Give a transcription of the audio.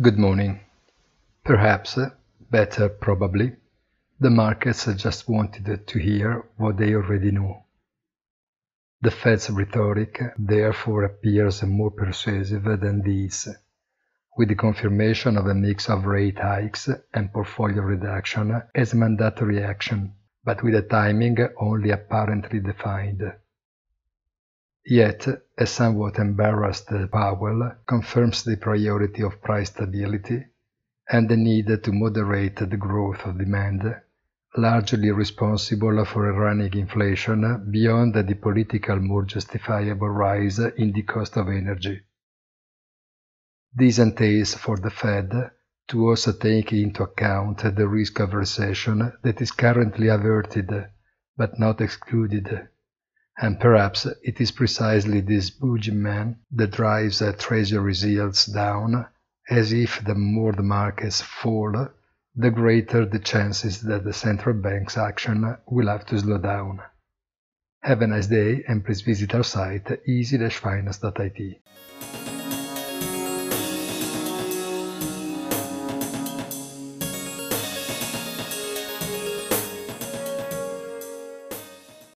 Good morning. Perhaps, uh, better probably, the markets just wanted to hear what they already know. The Fed's rhetoric uh, therefore appears more persuasive than these, with the confirmation of a mix of rate hikes and portfolio reduction as mandatory action, but with a timing only apparently defined. Yet, a somewhat embarrassed Powell confirms the priority of price stability and the need to moderate the growth of demand, largely responsible for running inflation beyond the political more justifiable rise in the cost of energy. This entails for the Fed to also take into account the risk of recession that is currently averted but not excluded and perhaps it is precisely this boogeyman that drives treasury yields down, as if the more the markets fall, the greater the chances that the central bank's action will have to slow down. Have a nice day and please visit our site easy-finance.it.